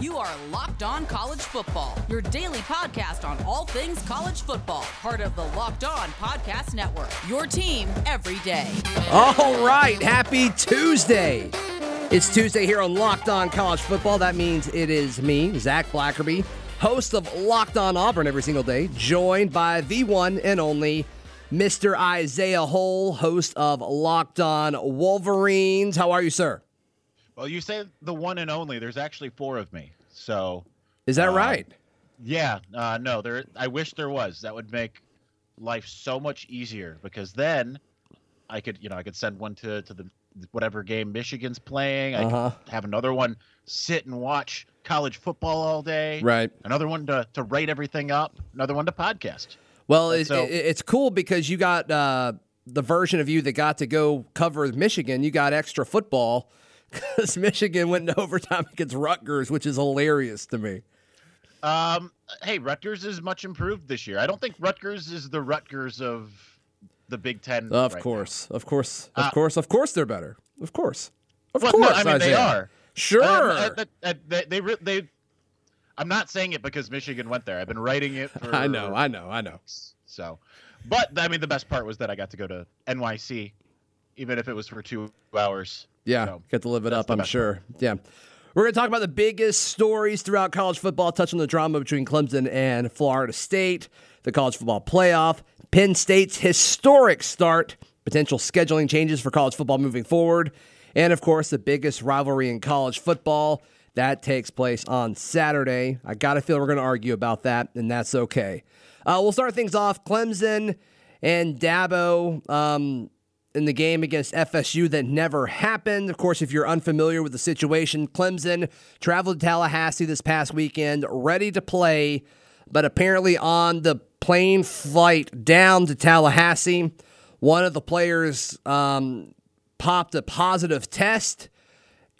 You are Locked On College Football, your daily podcast on all things college football, part of the Locked On Podcast Network. Your team every day. All right, happy Tuesday. It's Tuesday here on Locked On College Football. That means it is me, Zac Blackerby, host of Locked On Auburn every single day, joined by the one and only Mr. Isaiah Hole, host of Locked On Wolverines. How are you, sir? Well, you say the one and only. There's actually four of me. So Is that uh, right? Yeah. Uh, no, there. I wish there was. That would make life so much easier because then I could, you know, I could send one to to the whatever game Michigan's playing. I Uh-huh. could have another one sit and watch college football all day. Right. Another one to to write everything up. Another one to podcast. Well, it's, so- it- it's cool because you got uh, the version of you that got to go cover Michigan. You got extra football because Michigan went into overtime against Rutgers, which is hilarious to me. Um, hey, Rutgers is much improved this year. I don't think Rutgers is the Rutgers of the Big Ten. Of right course, of course, of Uh, course, of course, they're better. Of course, of Well, course. no, I mean they are. Sure. Um, uh, that- that- they, they, they, I'm not saying it because Michigan went there. I've been writing it. For, I know, I know, I know. So, but I mean, the best part was that I got to go to NYC, even if it was for two hours. Yeah, So, get to live it up, I'm sure. Yeah. We're going to talk about the biggest stories throughout college football, touch on the drama between Clemson and Florida State, the college football playoff, Penn State's historic start, potential scheduling changes for college football moving forward, and of course, the biggest rivalry in college football. That takes place on Saturday. I got to feel we're going to argue about that, and that's okay. Uh, we'll start things off. Clemson and Dabo. Um, in the game against FSU that never happened. Of course, if you're unfamiliar with the situation, Clemson traveled to Tallahassee this past weekend, ready to play, but apparently on the plane flight down to Tallahassee, one of the players um, popped a positive test,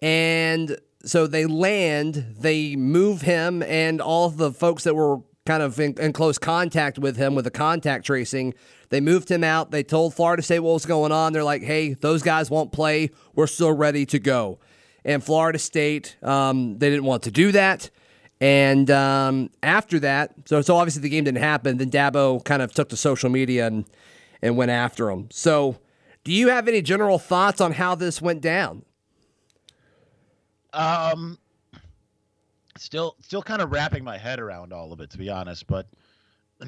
and so they land, they move him, and all the folks that were kind of in, in close contact with him with the contact tracing. They moved him out. They told Florida State what was going on. They're like, hey, those guys won't play. We're still ready to go. And Florida State, um, they didn't want to do that. And um, after that, so so obviously the game didn't happen. Then Dabo kind of took to social media and and went after him. So, do you have any general thoughts on how this went down? Um, still, still kind of wrapping my head around all of it, to be honest. But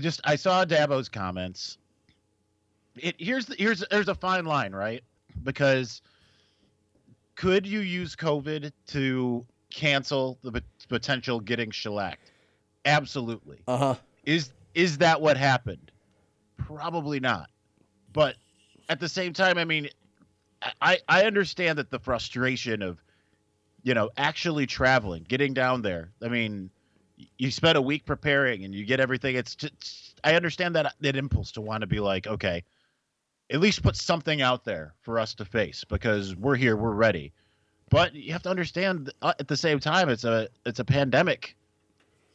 just, I saw Dabo's comments. It here's the, here's there's a fine line, right? Because could you use COVID to cancel the potential getting shellacked? Absolutely. Uh huh. Is is that what happened? Probably not. But at the same time, I mean, I I understand that the frustration of, you know, actually traveling, getting down there. I mean, you spent a week preparing and you get everything. It's just I understand that that impulse to want to be like, okay, at least put something out there for us to face because we're here, we're ready. But you have to understand uh, at the same time, it's a it's a pandemic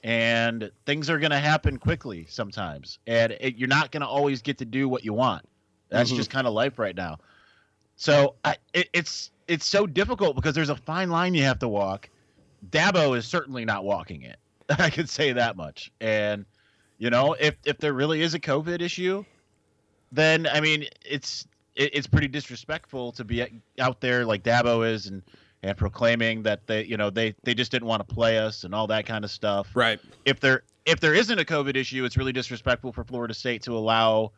and things are going to happen quickly sometimes. And it, you're not going to always get to do what you want. That's Mhm. just kind of life right now. So I, it, it's it's so difficult because there's a fine line you have to walk. Dabo is certainly not walking it. I can say that much. And you know if if there really is a covid issue then i mean it's it, it's pretty disrespectful to be out there like dabo is and and proclaiming that they you know they they just didn't want to play us and all that kind of stuff Right. if there if there isn't a COVID issue, it's really disrespectful for Florida State to allow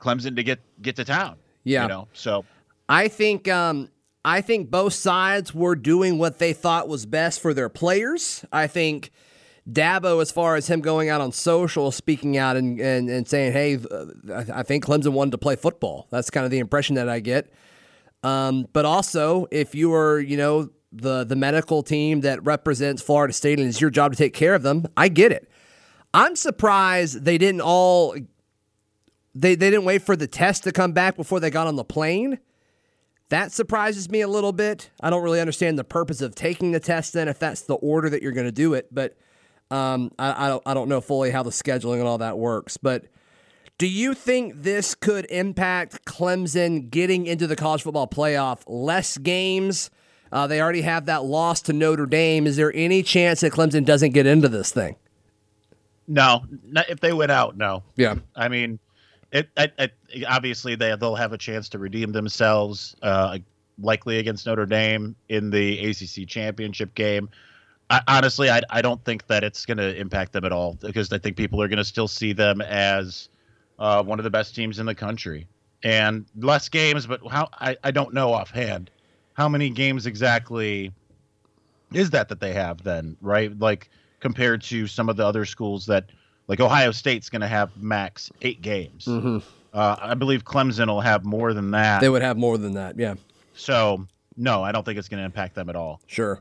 Clemson to get get to town. Yeah. you know. So I think um, I think both sides were doing what they thought was best for their players. I think Dabo, as far as him going out on social, speaking out and, and, and saying, hey, uh, I I think Clemson wanted to play football. That's kind of the impression that I get. Um, but also, if you are, you know, the the medical team that represents Florida State and it's your job to take care of them, I get it. I'm surprised they didn't all they they didn't wait for the test to come back before they got on the plane. That surprises me a little bit. I don't really understand the purpose of taking the test then if that's the order that you're going to do it. But um, I, I don't I don't know fully how the scheduling and all that works. But do you think this could impact Clemson getting into the college football playoff? Less games, Uh, they already have that loss to Notre Dame. Is there any chance that Clemson doesn't get into this thing? No, not if they win out. No. Yeah. I mean, it, it, it obviously they they'll have a chance to redeem themselves, uh, likely against Notre Dame in the ACC championship game. I, honestly, I I don't think that it's going to impact them at all because I think people are going to still see them as uh, one of the best teams in the country and less games. But how I, I don't know offhand how many games exactly is that that they have then, right? Like compared to some of the other schools that like Ohio State's going to have max eight games. Mm-hmm. Uh, I believe Clemson will have more than that. They would have more than that. Yeah. So no, I don't think it's going to impact them at all. Sure.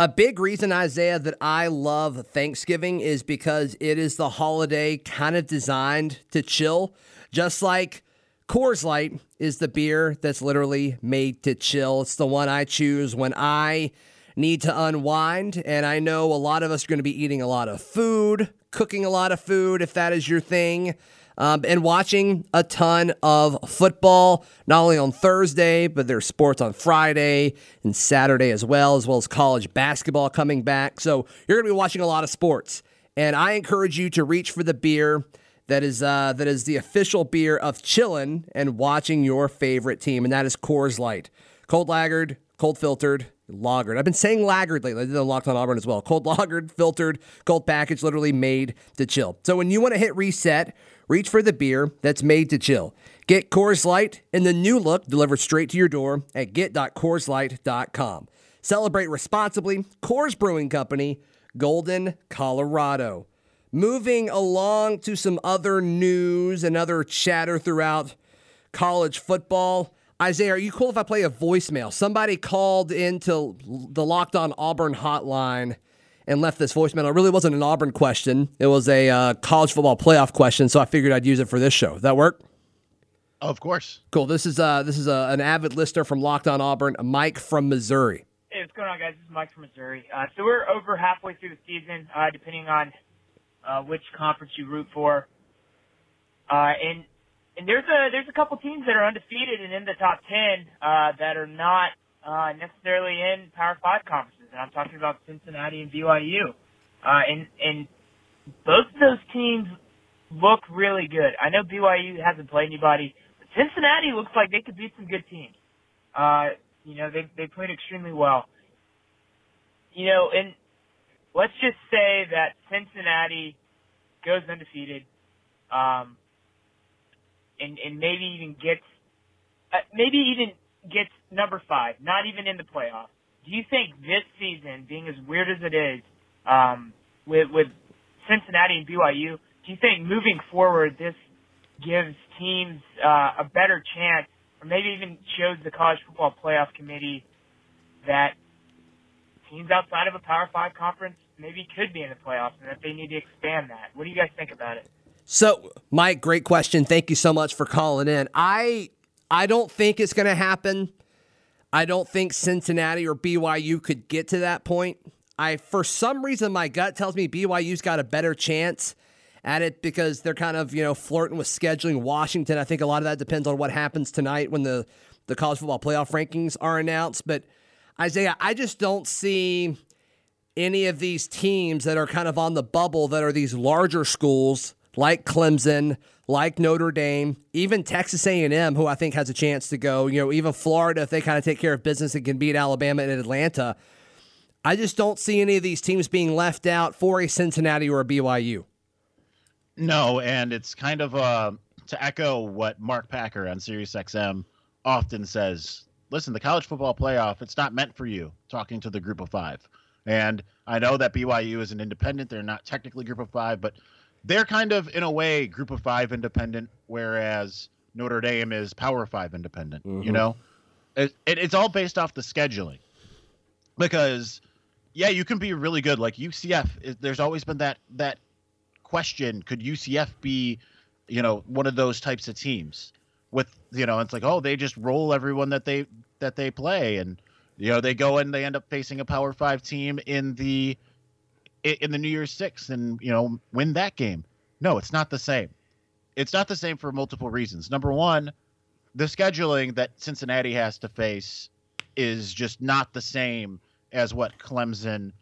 A big reason, Isaiah, that I love Thanksgiving is because it is the holiday kind of designed to chill, just like Coors Light is the beer that's literally made to chill. It's the one I choose when I need to unwind. And I know a lot of us are going to be eating a lot of food, cooking a lot of food, if that is your thing um, and watching a ton of football, not only on Thursday, but there's sports on Friday and Saturday as well, as well as college basketball coming back. So you're going to be watching a lot of sports. And I encourage you to reach for the beer that is uh, that is the official beer of chillin' and watching your favorite team, and that is Coors Light, cold lagered, cold filtered, lagered. I've been saying lagered lately. I did on Locked on Auburn as well. Cold lagered, filtered, cold package, literally made to chill. So when you want to hit reset, reach for the beer that's made to chill. Get Coors Light in the new look delivered straight to your door at get.coorslight.com. Celebrate responsibly. Coors Brewing Company, Golden, Colorado. Moving along to some other news and other chatter throughout college football. Isaiah, are you cool if I play a voicemail? Somebody called into the Locked On Auburn hotline and left this voicemail. It really wasn't an Auburn question. It was a uh, college football playoff question, so I figured I'd use it for this show. Does that work? Of course. Cool. This is uh, this is uh, an avid listener from Locked On Auburn, Mike from Missouri. Hey, what's going on, guys? This is Mike from Missouri. Uh, so we're over halfway through the season, uh, depending on uh, which conference you root for. Uh, and and there's a there's a couple teams that are undefeated and in the top ten uh, that are not uh, necessarily in Power Five conferences, and I'm talking about Cincinnati and BYU. Uh, and and both of those teams look really good. I know BYU hasn't played anybody, but Cincinnati looks like they could beat some good teams. Uh, you know, they they played extremely well. You know, and let's just say that Cincinnati goes undefeated. Um, and and maybe even gets uh, maybe even gets number five, not even in the playoffs. Do you think this season, being as weird as it is, um, with with Cincinnati and BYU, do you think moving forward this gives teams uh, a better chance, or maybe even shows the college football playoff committee that teams outside of a Power Five conference maybe could be in the playoffs, and that they need to expand that? What do you guys think about it? So, Mike, great question. Thank you so much for calling in. I I don't think it's going to happen. I don't think Cincinnati or BYU could get to that point. I for some reason my gut tells me BYU's got a better chance at it because they're kind of, you know, flirting with scheduling Washington. I think a lot of that depends on what happens tonight when the the college football playoff rankings are announced, but Isaiah, I just don't see any of these teams that are kind of on the bubble that are these larger schools like Clemson, like Notre Dame, even Texas A&M, who I think has a chance to go. You know, even Florida, if they kind of take care of business and can beat Alabama and Atlanta. I just don't see any of these teams being left out for a Cincinnati or a BYU. No, and it's kind of uh, to echo what Mark Packer on SiriusXM often says. Listen, the college football playoff, it's not meant for you. Talking to the group of five. And I know that BYU is an independent. They're not technically group of five, but they're kind of in a way group of five independent, whereas Notre Dame is power five independent. Mm-hmm. You know, it, it, it's all based off the scheduling. Because yeah, you can be really good. Like UCF, there's always been that that question: Could UCF be, you know, one of those types of teams? With you know, it's like oh, they just roll everyone that they that they play, and you know they go and they end up facing a Power Five team in the in the New Year's Six and you know win that game. No, it's not the same. It's not the same for multiple reasons. Number one, the scheduling that Cincinnati has to face is just not the same as what Clemson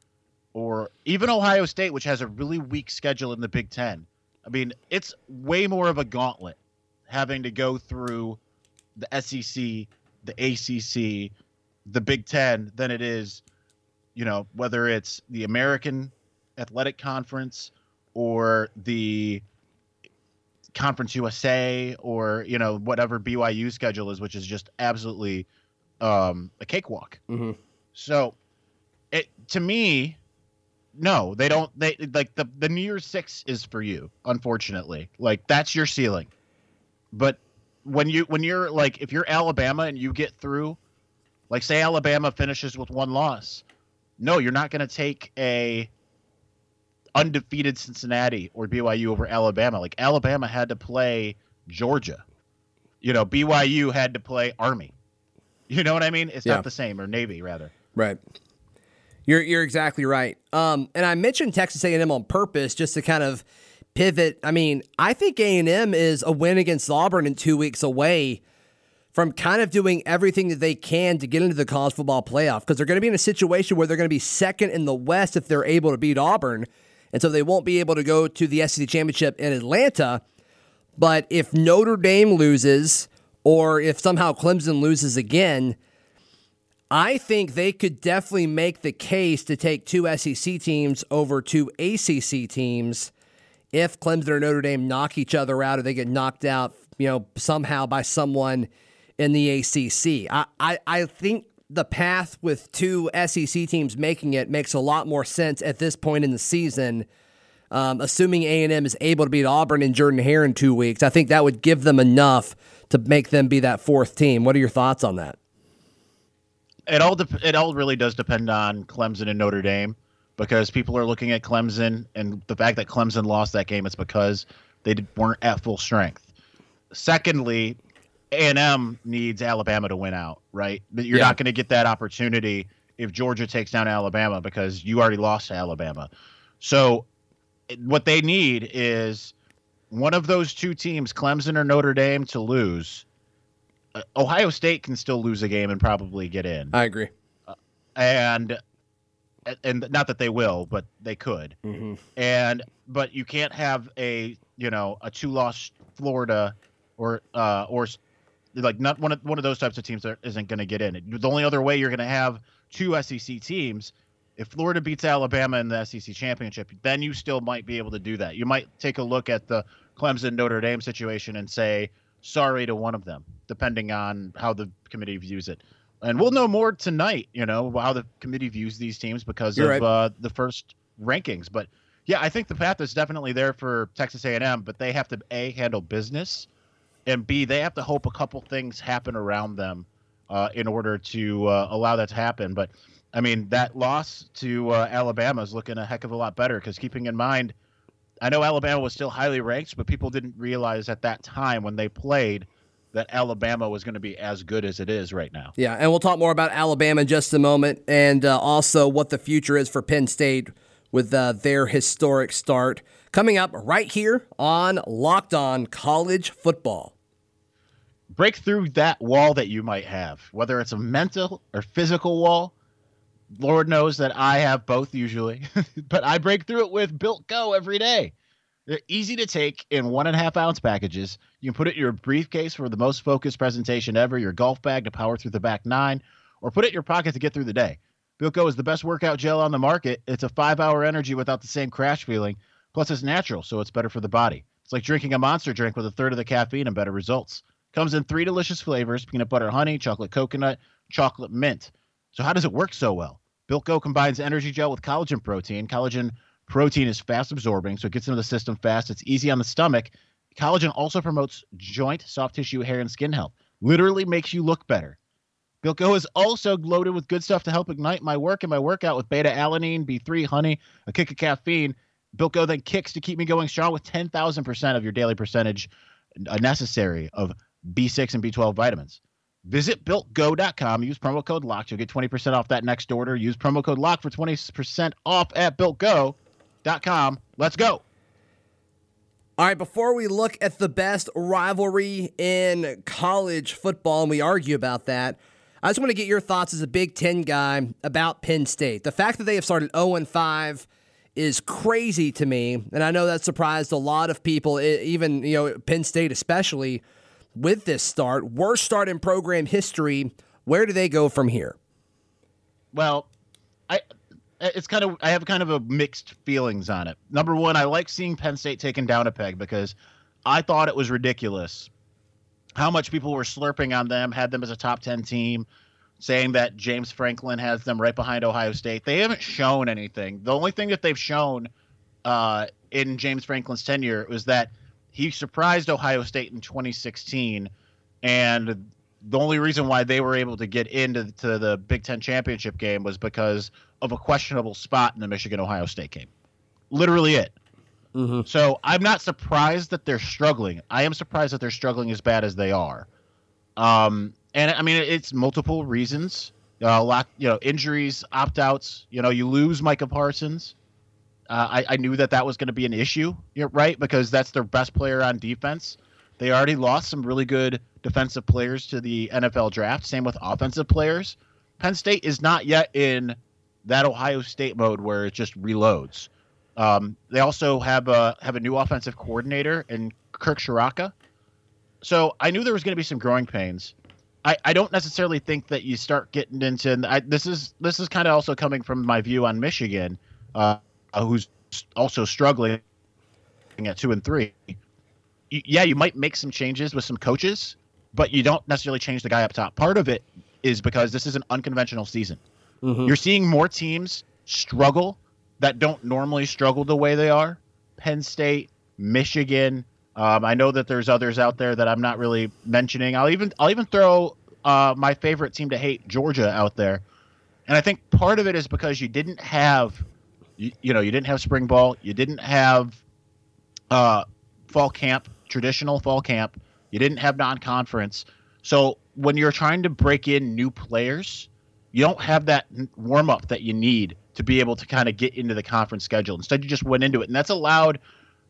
or even Ohio State, which has a really weak schedule in the Big Ten. I mean, it's way more of a gauntlet having to go through the SEC, the ACC, the Big Ten than it is, you know, whether it's the American Athletic Conference or the Conference USA or you know whatever BYU schedule is, which is just absolutely um, a cakewalk. Mm-hmm. So, it to me, no, they don't. They like the the New Year's Six is for you. Unfortunately, like that's your ceiling. But when you when you're like if you're Alabama and you get through, like say Alabama finishes with one loss, no, you're not going to take a undefeated Cincinnati or BYU over Alabama. Like Alabama had to play Georgia. You know, BYU had to play Army. You know what I mean? It's Yeah. not the same, or Navy rather. Right. You're you're exactly right. Um, and I mentioned Texas A&M on purpose just to kind of pivot. I mean, I think A&M is a win against Auburn in two weeks away from kind of doing everything that they can to get into the college football playoff because they're going to be in a situation where they're going to be second in the West if they're able to beat Auburn, and so they won't be able to go to the SEC championship in Atlanta. But if Notre Dame loses, or if somehow Clemson loses again, I think they could definitely make the case to take two SEC teams over two ACC teams if Clemson or Notre Dame knock each other out or they get knocked out, you know, somehow by someone in the ACC. I, I, I think the path with two SEC teams making it makes a lot more sense at this point in the season. Um, assuming A&M is able to beat Auburn and Jordan Hare in two weeks, I think that would give them enough to make them be that fourth team. What are your thoughts on that? it all dep- it all really does depend on Clemson and Notre Dame because people are looking at Clemson and the fact that Clemson lost that game it's because they weren't at full strength. Secondly, A&M needs Alabama to win out, right? But You're Yeah. not going to get that opportunity if Georgia takes down Alabama because you already lost to Alabama. So what they need is one of those two teams, Clemson or Notre Dame, to lose. Uh, Ohio State can still lose a game and probably get in I agree. and and not that they will, but they could. Mm-hmm. And but you can't have a you know a two loss Florida or uh or like not one of one of those types of teams that isn't going to get in. The only other way you're going to have two SEC teams if Florida beats Alabama in the SEC championship, then you still might be able to do that. You might take a look at the Clemson Notre Dame situation and say sorry to one of them, depending on how the committee views it. And we'll know more tonight, you know, how the committee views these teams because You're of right. uh, the first rankings. But yeah, I think the path is definitely there for Texas A&M, but they have to a handle business, and b they have to hope a couple things happen around them uh, in order to uh, allow that to happen. But I mean, that loss to uh, Alabama is looking a heck of a lot better because keeping in mind, I know Alabama was still highly ranked, but people didn't realize at that time when they played that Alabama was going to be as good as it is right now. Yeah, and we'll talk more about Alabama in just a moment, and uh, also what the future is for Penn State with uh, their historic start coming up right here on Locked On College Football. Break through that wall that you might have, whether it's a mental or physical wall. Lord knows that I have both usually, but I break through it with Built Go every day. They're easy to take in one and a half ounce packages. You can put it in your briefcase for the most focused presentation ever, your golf bag to power through the back nine, or put it in your pocket to get through the day. Built Go is the best workout gel on the market. It's a five hour energy without the same crash feeling. Plus, it's natural, so it's better for the body. It's like drinking a monster drink with a third of the caffeine and better results. Comes in three delicious flavors peanut butter honey, chocolate coconut, chocolate mint. So, how does it work so well? Built Go combines energy gel with collagen protein. Collagen protein is fast absorbing, so it gets into the system fast. It's easy on the stomach. Collagen also promotes joint, soft tissue, hair, and skin health. Literally makes you look better. Built Go is also loaded with good stuff to help ignite my work and my workout with beta alanine, B3, honey, a kick of caffeine. Built Go then kicks to keep me going strong with 10,000% of your daily percentage necessary of B6 and B12 vitamins. Visit builtgo.com. Use promo code LOCK. You'll get 20% off that next order. Use promo code LOCK for 20% off at builtgo.com. Let's go. All right, before we look at the best rivalry in college football and we argue about that, I just want to get your thoughts as a Big Ten guy about Penn State. The fact that they have started 0 5 is crazy to me, and I know that surprised a lot of people, even you know Penn State especially, with this start. Worst start in program history. Where do they go from here? Well, I it's kind of I have kind of a mixed feelings on it. Number one, I like seeing Penn State taken down a peg because I thought it was ridiculous how much people were slurping on them, had them as a top ten team saying that James Franklin has them right behind Ohio State. They haven't shown anything. The only thing that they've shown uh, in James Franklin's tenure was that he surprised Ohio State in 2016, and the only reason why they were able to get into to the Big Ten championship game was because of a questionable spot in the Michigan Ohio State game. Literally it. Mm-hmm. So I'm not surprised that they're struggling. I am surprised that they're struggling as bad as they are. Um, and I mean it's multiple reasons. Uh, a lot, you know, injuries, opt outs. You know, you lose Micah Parsons. Uh, I, I, knew that that was going to be an issue, right? Because that's their best player on defense. They already lost some really good defensive players to the NFL draft. Same with offensive players. Penn State is not yet in that Ohio State mode where it just reloads. Um, they also have a have a new offensive coordinator in Kirk Ciarrocca. So I knew there was going to be some growing pains. I, I don't necessarily think that you start getting into I, this is this is kind of also coming from my view on Michigan, uh, who's also struggling at two and three. yeah, you might make some changes with some coaches, but you don't necessarily change the guy up top. Part of it is because this is an unconventional season. Mm-hmm. You're seeing more teams struggle that don't normally struggle the way they are. Penn State, Michigan, um, I know that there's others out there that I'm not really mentioning. I'll even I'll even throw uh, my favorite team to hate, Georgia, out there. And I think part of it is because you didn't have, you, you know, you didn't have spring ball, you didn't have uh, fall camp, traditional fall camp, you didn't have non-conference. So when you're trying to break in new players, you don't have that warm up that you need to be able to kind of get into the conference schedule. Instead, you just went into it, and that's allowed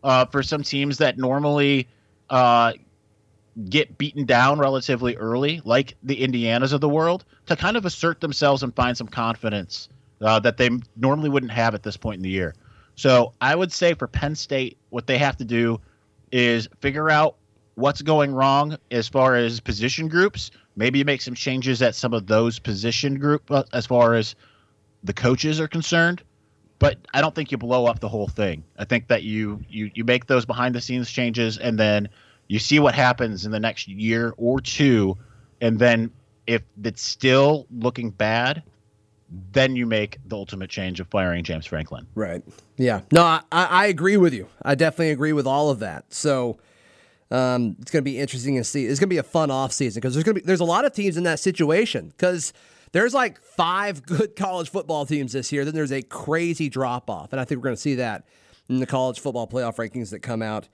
uh, for some teams that normally uh, get beaten down relatively early, like the Indianas of the world, to kind of assert themselves and find some confidence uh, that they normally wouldn't have at this point in the year. So I would say for Penn State, what they have to do is figure out what's going wrong as far as position groups. Maybe make some changes at some of those position group uh, as far as the coaches are concerned but I don't think you blow up the whole thing. I think that you you you make those behind the scenes changes and then you see what happens in the next year or two, and then if it's still looking bad, then you make the ultimate change of firing James Franklin. Right. Yeah. No, I, I agree with you. I definitely agree with all of that. So um, it's going to be interesting to see. It's going to be a fun off season because there's going to be there's a lot of teams in that situation because there's like five good college football teams this year. Then there's a crazy drop off. And I think we're going to see that in the college football playoff rankings that come out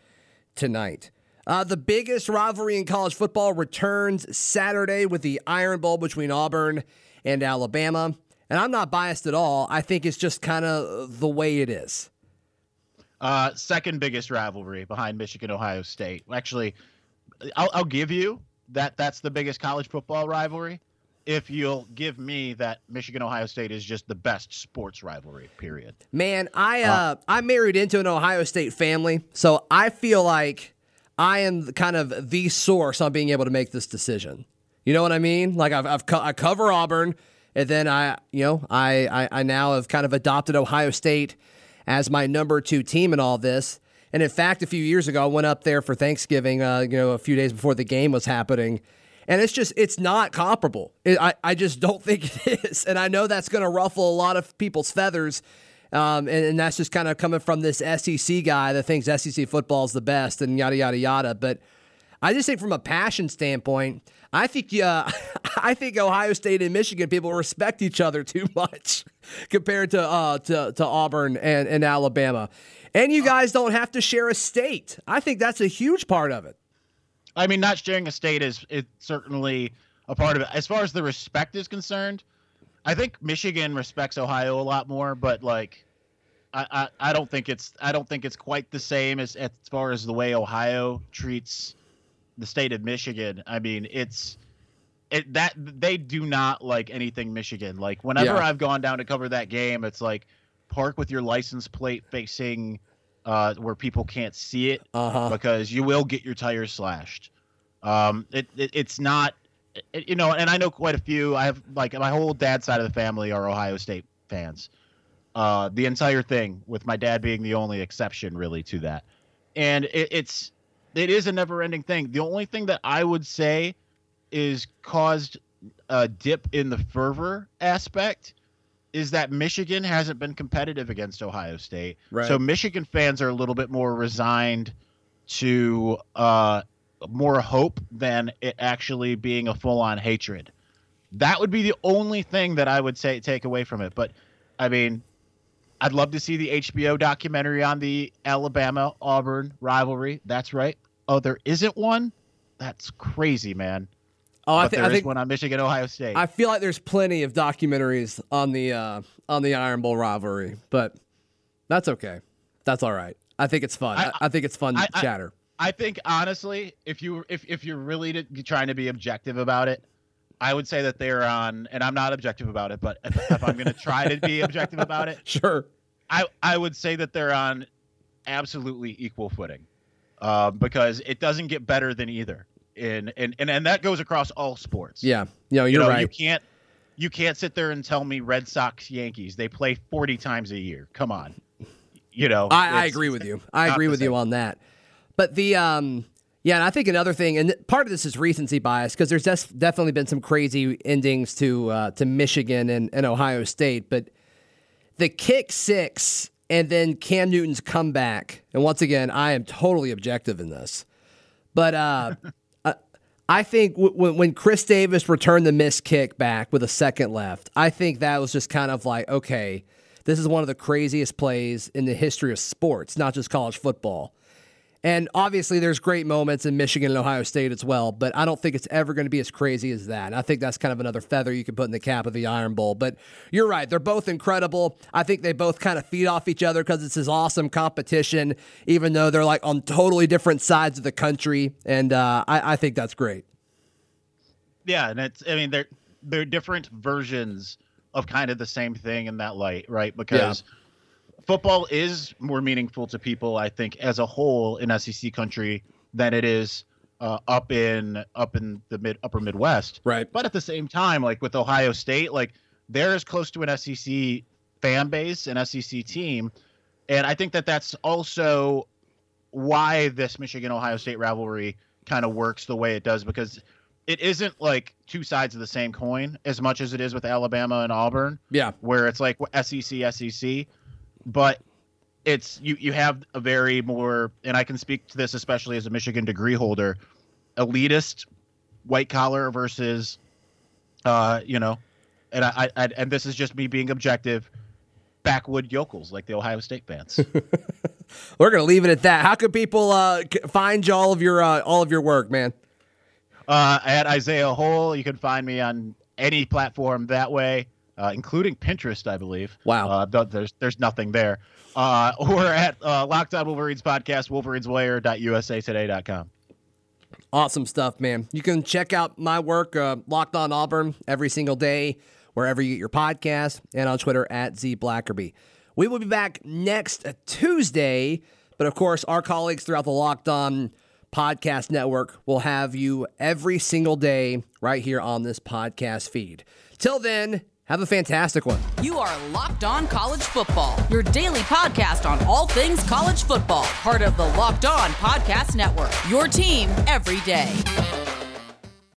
tonight. Uh, the biggest rivalry in college football returns Saturday with the Iron Bowl between Auburn and Alabama. And I'm not biased at all. I think it's just kind of the way it is. Uh, second biggest rivalry behind Michigan Ohio State. Actually, I'll, I'll give you that that's the biggest college football rivalry if you'll give me that Michigan Ohio State is just the best sports rivalry. Period. Man, I uh, uh, I'm married into an Ohio State family, so I feel like I am kind of the source on being able to make this decision. You know what I mean? Like I've, I've co- I cover Auburn, and then I you know I, I I now have kind of adopted Ohio State as my number two team in all this. And in fact, a few years ago, I went up there for Thanksgiving. Uh, you know, a few days before the game was happening and it's just, it's not comparable. It, I, I just don't think it is. And I know that's going to ruffle a lot of people's feathers. Um, and, and, that's just kind of coming from this SEC guy that thinks SEC football is the best and yada, yada, yada. But I just think from a passion standpoint, I think uh, I think Ohio State and Michigan people respect each other too much compared to uh, to, to Auburn and, and Alabama. And you guys don't have to share a state. I think that's a huge part of it. I mean, not sharing a state is it's certainly a part of it. As far as the respect is concerned, I think Michigan respects Ohio a lot more, but like, I, I, I don't think it's I don't think it's quite the same as as far as the way Ohio treats the state of Michigan. I mean, it's it, that they do not like anything Michigan. Like whenever Yeah. I've gone down to cover that game, it's like park with your license plate facing uh, where people can't see it Uh-huh. because you will get your tires slashed. Um, it, it it's not, it, you know, and I know quite a few. I have like my whole dad's side of the family are Ohio State fans. Uh, the entire thing, with my dad being the only exception, really to that, and it, it's it is a never-ending thing. The only thing that I would say is caused a dip in the fervor aspect is that Michigan hasn't been competitive against Ohio State. Right. So Michigan fans are a little bit more resigned to uh, more hope than it actually being a full-on hatred. That would be the only thing that I would say take away from it. But I mean, I'd love to see the HBO documentary on the Alabama Auburn rivalry. That's right. Oh, there isn't one. That's crazy, man. Oh, I, there I is think one on Michigan Ohio State. I feel like there's plenty of documentaries on the uh, on the Iron Bowl rivalry, but that's okay. That's all right. I think it's fun. I, I- I think it's fun chatter. I think honestly, if you if if you're really to, trying to be objective about it, I would say that they're on. And I'm not objective about it, but if, if I'm going to try to be objective about it, Sure. I I would say that they're on absolutely equal footing, uh, because it doesn't get better than either. In and and and that goes across all sports. Yeah. You know, you you're know, right. you can't you can't sit there and tell me Red Sox Yankees they play 40 times a year. Come on, you know. I, I agree with you. I agree with you on that. But the um yeah, and I think another thing, and part of this is recency bias because there's des- definitely been some crazy endings to uh, to Michigan and, and Ohio State, but the kick six and then Cam Newton's comeback, and once again, I am totally objective in this, but uh, I- I think w- when when Chris Davis returned the missed kick back with a second left, I think that was just kind of like okay, this is one of the craziest plays in the history of sports, not just college football. And obviously, there's great moments in Michigan and Ohio State as well, but I don't think it's ever going to be as crazy as that. And I think that's kind of another feather you can put in the cap of the Iron Bowl. But you're right; they're both incredible. I think they both kind of feed off each other because it's this awesome competition, even though they're like on totally different sides of the country. And uh, I, I think that's great. Yeah, and it's I mean they're they're different versions of kind of the same thing in that light, right? Because football is more meaningful to people, I think, as a whole in SEC country than it is uh, up in up in the mid upper Midwest. Right. But at the same time, like with Ohio State, like they're as close to an SEC fan base, an SEC team, and I think that that's also why this Michigan Ohio State rivalry kind of works the way it does because it isn't like two sides of the same coin as much as it is with Alabama and Auburn, Yeah. where it's like SEC, SEC, but it's you you have a very more and I can speak to this especially as a Michigan degree holder, elitist white collar versus uh you know and I, I and this is just me being objective backwood yokels like the Ohio State fans. We're gonna leave it at that. How can people uh, find you all of your uh, all of your work, man? uh, at Isaiah Hole. You can find me on any platform that way, uh, including Pinterest, I believe. Wow. Uh, th- there's there's nothing there. Uh, or at uh, Locked On Wolverines podcast, wolverineswire.usatoday.com. Awesome stuff, man. You can check out my work, uh, Locked On Auburn, every single day, wherever you get your podcast, and on Twitter at Z Blackerby. We will be back next Tuesday, but of course, our colleagues throughout the Locked On Podcast Network will have you every single day right here on this podcast feed. Till then, have a fantastic one. You are Locked On College Football, your daily podcast on all things college football, part of the Locked On Podcast Network. Your team every day.